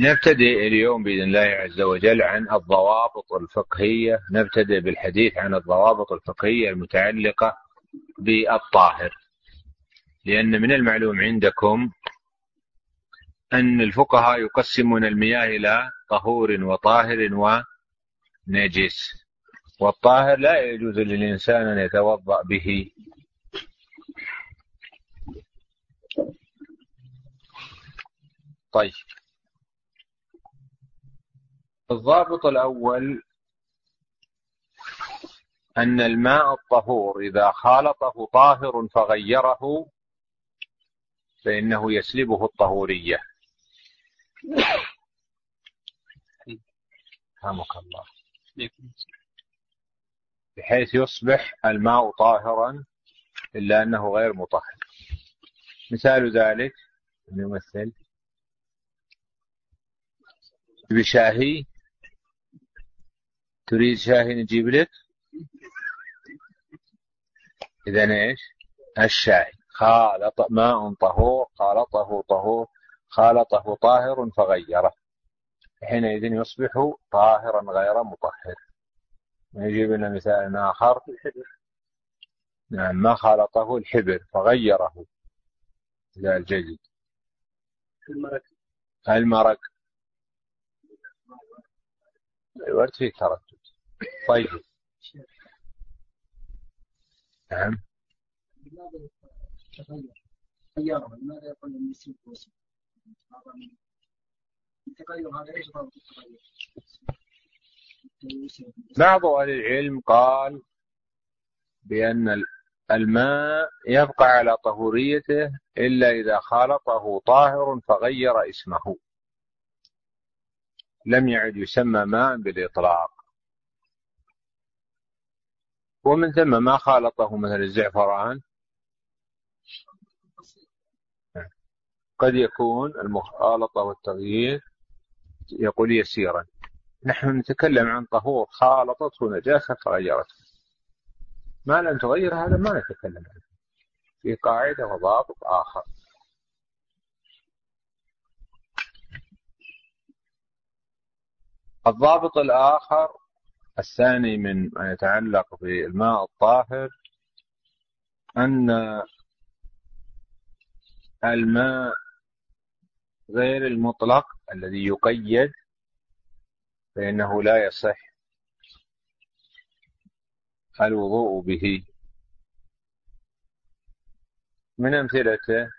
نبتدئ اليوم بإذن الله عز وجل عن الضوابط الفقهية نبتدئ بالحديث عن الضوابط الفقهية المتعلقة بالطاهر. لأن من المعلوم عندكم أن الفقهاء يقسمون المياه إلى طهور وطاهر ونجس والطاهر لا يجوز للإنسان أن يتوضأ به. طيب. الضابط الأول أن الماء الطهور إذا خالطه طاهر فغيره فإنه يسلبه الطهورية. رحمك الله بحيث يصبح الماء طاهرا إلا أنه غير مطهر. مثال ذلك يمثل بشاهي تريد شاهي نجيب لك إذا إيش؟ الشاهي. خالط ماء طهور خالطه طهور خالطه طاهر فغيره. حينئذ يصبح طاهرا غير مطهر. نجيب لنا مثال آخر. نعم ما خالطه؟ الحبر فغيره. إلى الجيد. المرق المرق الورد فيه تردد. طيب. نعم. لماذا يقول المسيح التغير هذا إيش التغير؟ بعض أهل العلم قال بأن الماء يبقى على طهوريته إلا إذا خالطه طاهر فغير اسمه. لم يعد يسمى ماء بالإطلاق. ومن ثم ما خالطه مثل الزعفران. قد يكون المخالطة والتغيير يقول يسيرا. نحن نتكلم عن طهور خالطته نجاسة فغيرته ما لم تغير هذا ما نتكلم عنه. في قاعدة وضابط آخر. الضابط الآخر الثاني من ما يتعلق بالماء الطاهر أن الماء غير المطلق الذي يقيد فإنه لا يصح الوضوء به. من أمثلته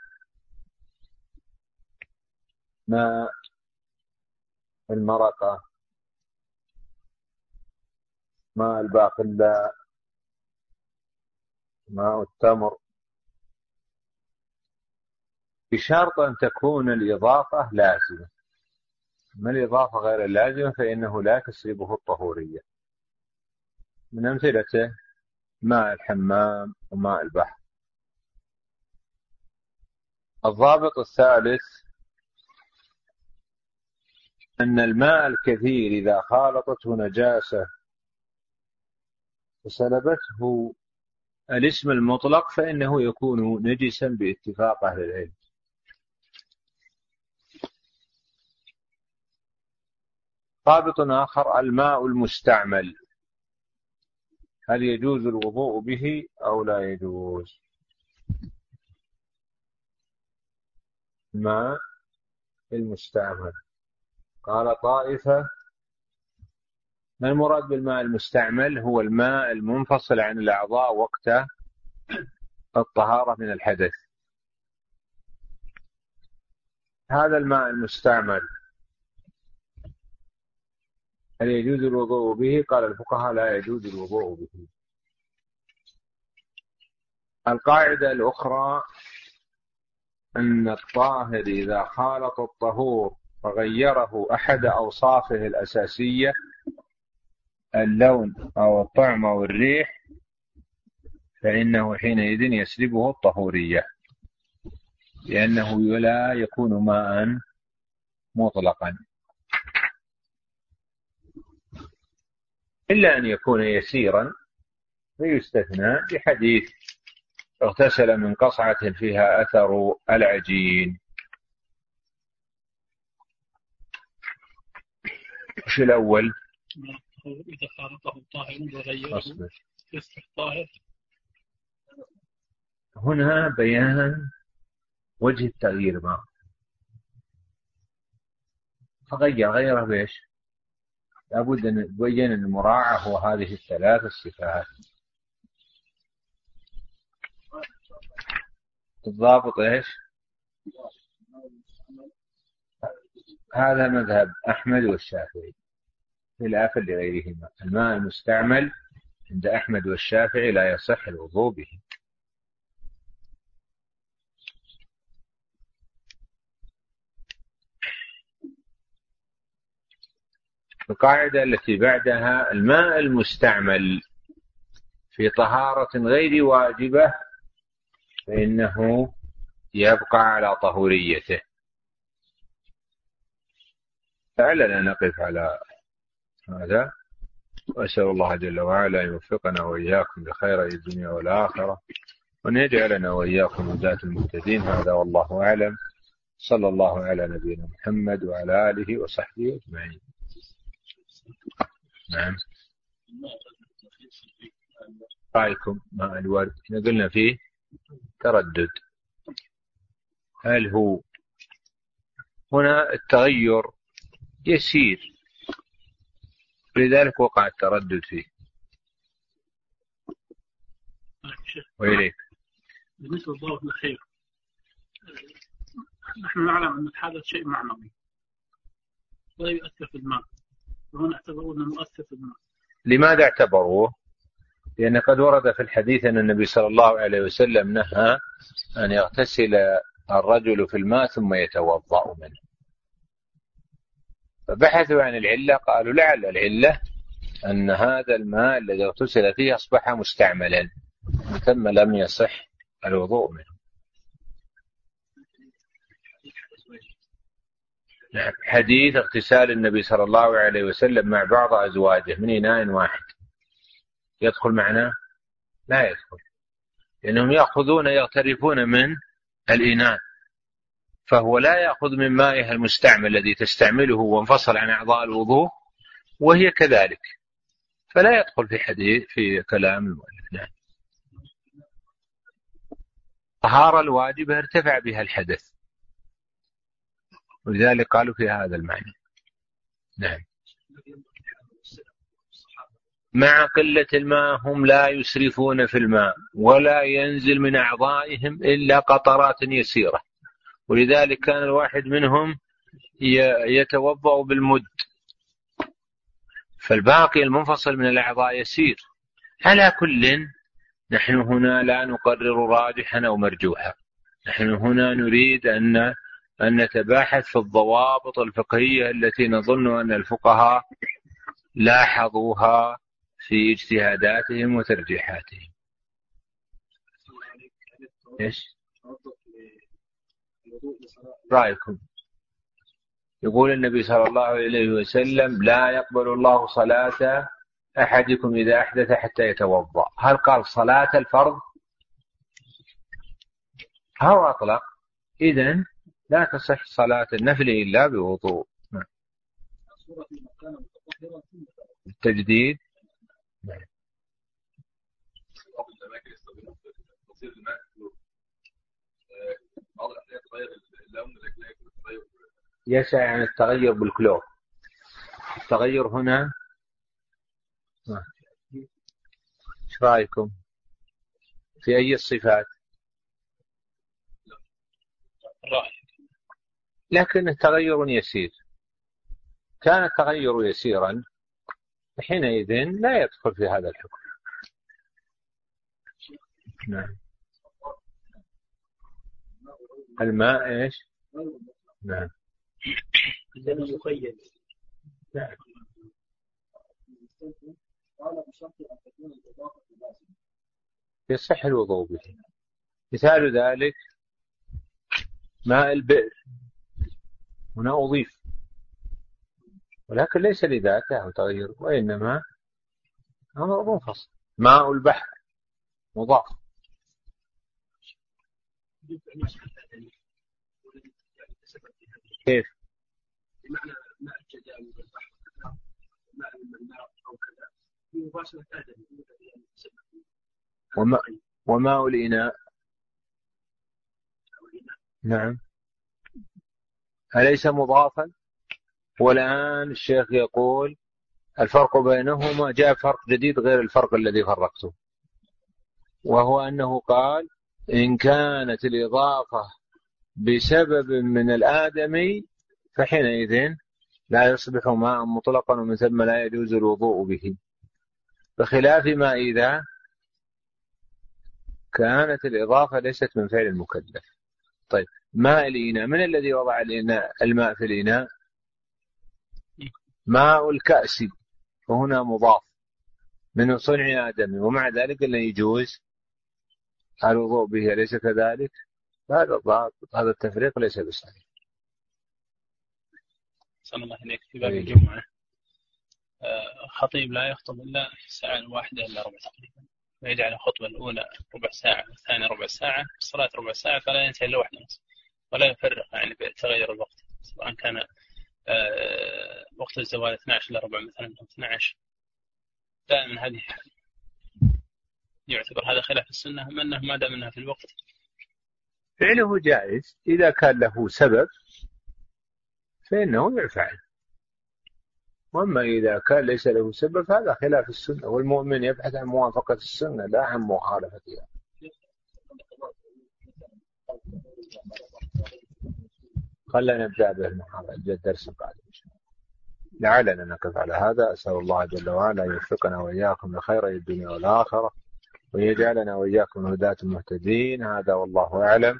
ماء المرقة ماء الباقلاء ماء التمر. بشرط أن تكون الإضافة لازمة. أما الإضافة غير اللازمة فإنه لا تسلبه الطهورية. من أمثلته ماء الحمام وماء البحر. الضابط الثالث أن الماء الكثير إذا خالطته نجاسة وسلبته الاسم المطلق فإنه يكون نجسا باتفاق أهل العلم. ضابط آخر الماء المستعمل. هل يجوز الوضوء به أو لا يجوز؟ ماء المستعمل. قال طائفة ما المراد بالماء المستعمل؟ هو الماء المنفصل عن الأعضاء وقت الطهارة من الحدث. هذا الماء المستعمل. هل يجوز الوضوء به؟ قال الفقهاء لا يجوز الوضوء به. القاعدة الأخرى أن الطاهر إذا خالط الطهور فغيره أحد أوصافه الأساسية اللون أو الطعم أو الريح فإنه حينئذ يسلبه الطهورية لأنه لا يكون ماء مطلقا إلا أن يكون يسيرا فيستثنى بحديث اغتسل من قصعة فيها أثر العجين وش الأول؟ إذا خالطه طاهر وغيره يصبح طاهر هنا بيان وجه التغيير ما فغير غيره بإيش؟ لابد أن تبين المراعاة هو هذه الثلاث الصفات الضابط إيش؟ هذا مذهب أحمد والشافعي خلافا لغيرهما. الماء المستعمل عند أحمد والشافعي لا يصح الوضوء به. القاعدة التي بعدها الماء المستعمل في طهارة غير واجبة فإنه يبقى على طهوريته. لعلنا نقف على هذا وأسأل الله جل وعلا أن يوفقنا وإياكم بخير الدنيا والآخرة وأن يجعلنا وإياكم هداة المهتدين هذا والله أعلم. صلى الله على نبينا محمد وعلى آله وصحبه أجمعين. نعم. رأيكم مع الورد؟ إحنا قلنا فيه تردد. هل هو؟ هنا التغير يسير. لذلك وقع التردد فيه. وإليك. بالنسبة للضابط الأخير نحن نعلم أن الحدث شيء معنوي. ولا يؤثر في الماء وهنا اعتبروه أنه مؤثر في الماء لماذا اعتبروه؟ لأن قد ورد في الحديث أن النبي صلى الله عليه وسلم نهى أن يغتسل الرجل في الماء ثم يتوضأ منه. فبحثوا عن العلة قالوا لعل العلة أن هذا الماء الذي اغتسل فيه أصبح مستعملا ثم لم يصح الوضوء منه. نعم. حديث اغتسال النبي صلى الله عليه وسلم مع بعض أزواجه من إناء واحد. يدخل معنا؟ لا يدخل. لأنهم يأخذون يغترفون من الإناء. فهو لا يأخذ من مائها المستعمل الذي تستعمله وانفصل عن أعضاء الوضوء وهي كذلك. فلا يدخل في حديث في كلام المؤلف. نعم طهارة الواجبة ارتفع بها الحدث. ولذلك قالوا في هذا المعنى. نعم. مع قلة الماء هم لا يسرفون في الماء ولا ينزل من أعضائهم إلا قطرات يسيرة. ولذلك كان الواحد منهم يتوضأ بالمد. فالباقي المنفصل من الأعضاء يسير. على كل نحن هنا لا نقرر راجحا أو مرجوحا. نحن هنا نريد أن أن نتباحث في الضوابط الفقهية التي نظن أن الفقهاء لاحظوها في اجتهاداتهم وترجيحاتهم. إيش؟ رأيكم. يقول النبي صلى الله عليه وسلم لا يقبل الله صلاة أحدكم إذا أحدث حتى يتوضأ. هل قال صلاة الفرض؟ أو أطلق. إذن لا تصح صلاة النفل إلا بوضوء. التجديد. يسعى عن التغير بالكلور. التغير هنا. إيش رأيكم؟ في أي الصفات؟ لكن التغير يسير. كان التغير يسيرا حينئذ لا يدخل في هذا الحكم. نعم. الماء إيش؟ نعم. الذي يقيد نعم قال بشرط ان تكون الاضافه لازمه يصح الوضوء به. مثال ذلك ماء البئر. هنا أضيف. ولكن ليس لذاته تغير وإنما أمر منفصل ماء البحر مضاف. كيف؟ بمعنى ماء التجاوز البحر مباشرة آدم وما وماء الإناء نعم. أليس مضافا؟ والآن الشيخ يقول الفرق بينهما جاء فرق جديد غير الفرق الذي فرقته. وهو أنه قال إن كانت الإضافة بسبب من الآدمي فحينئذ لا يصبح ماء مطلقا ومن ثم لا يجوز الوضوء به. بخلاف ما إذا كانت الإضافة ليست من فعل المكلف. طيب ماء الإناء؟ من الذي وضع الإناء الماء في الإناء؟ ماء الكأس وهنا مضاف. من صنع آدم ومع ذلك لا يجوز الوضوء به أليس كذلك؟ هذا الضابط هذا التفريق ليس بصحيح. صلى الله عليك. في باب الجمعة. آه، خطيب لا يخطب إلا في الساعة الواحدة إلا ربع تقريبا ويجعل الخطبة الأولى ربع ساعة والثانية ربع ساعة الصلاة ربع ساعة فلا ينتهي إلا واحدة ونصف ولا يفرق يعني بتغير الوقت. سواء كان آه، وقت الزوال 12 إلا ربع مثلا أو 12 دائما هذه يعتبر هذا خلاف السنة أم أنه ما دام أنها في الوقت فعله جائز. إذا كان له سبب فإنه يفعل. وأما إذا كان ليس له سبب فهذا خلاف السنة. والمؤمن يبحث عن موافقة السنة لا عن مخالفتها خلنا نبدأ بالمحاضرة الدرس بعد. ان شاء الله لعلنا نقف على هذا. أسأل الله جل وعلا أن يوفقنا وإياكم لخير الدنيا والآخرة ويجعلنا وإياكم هداة مهتدين. هذا والله أعلم.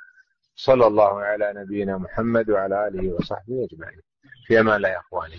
صلى الله على نبينا محمد وعلى آله وصحبه أجمعين. في أمان الله يا أخواني.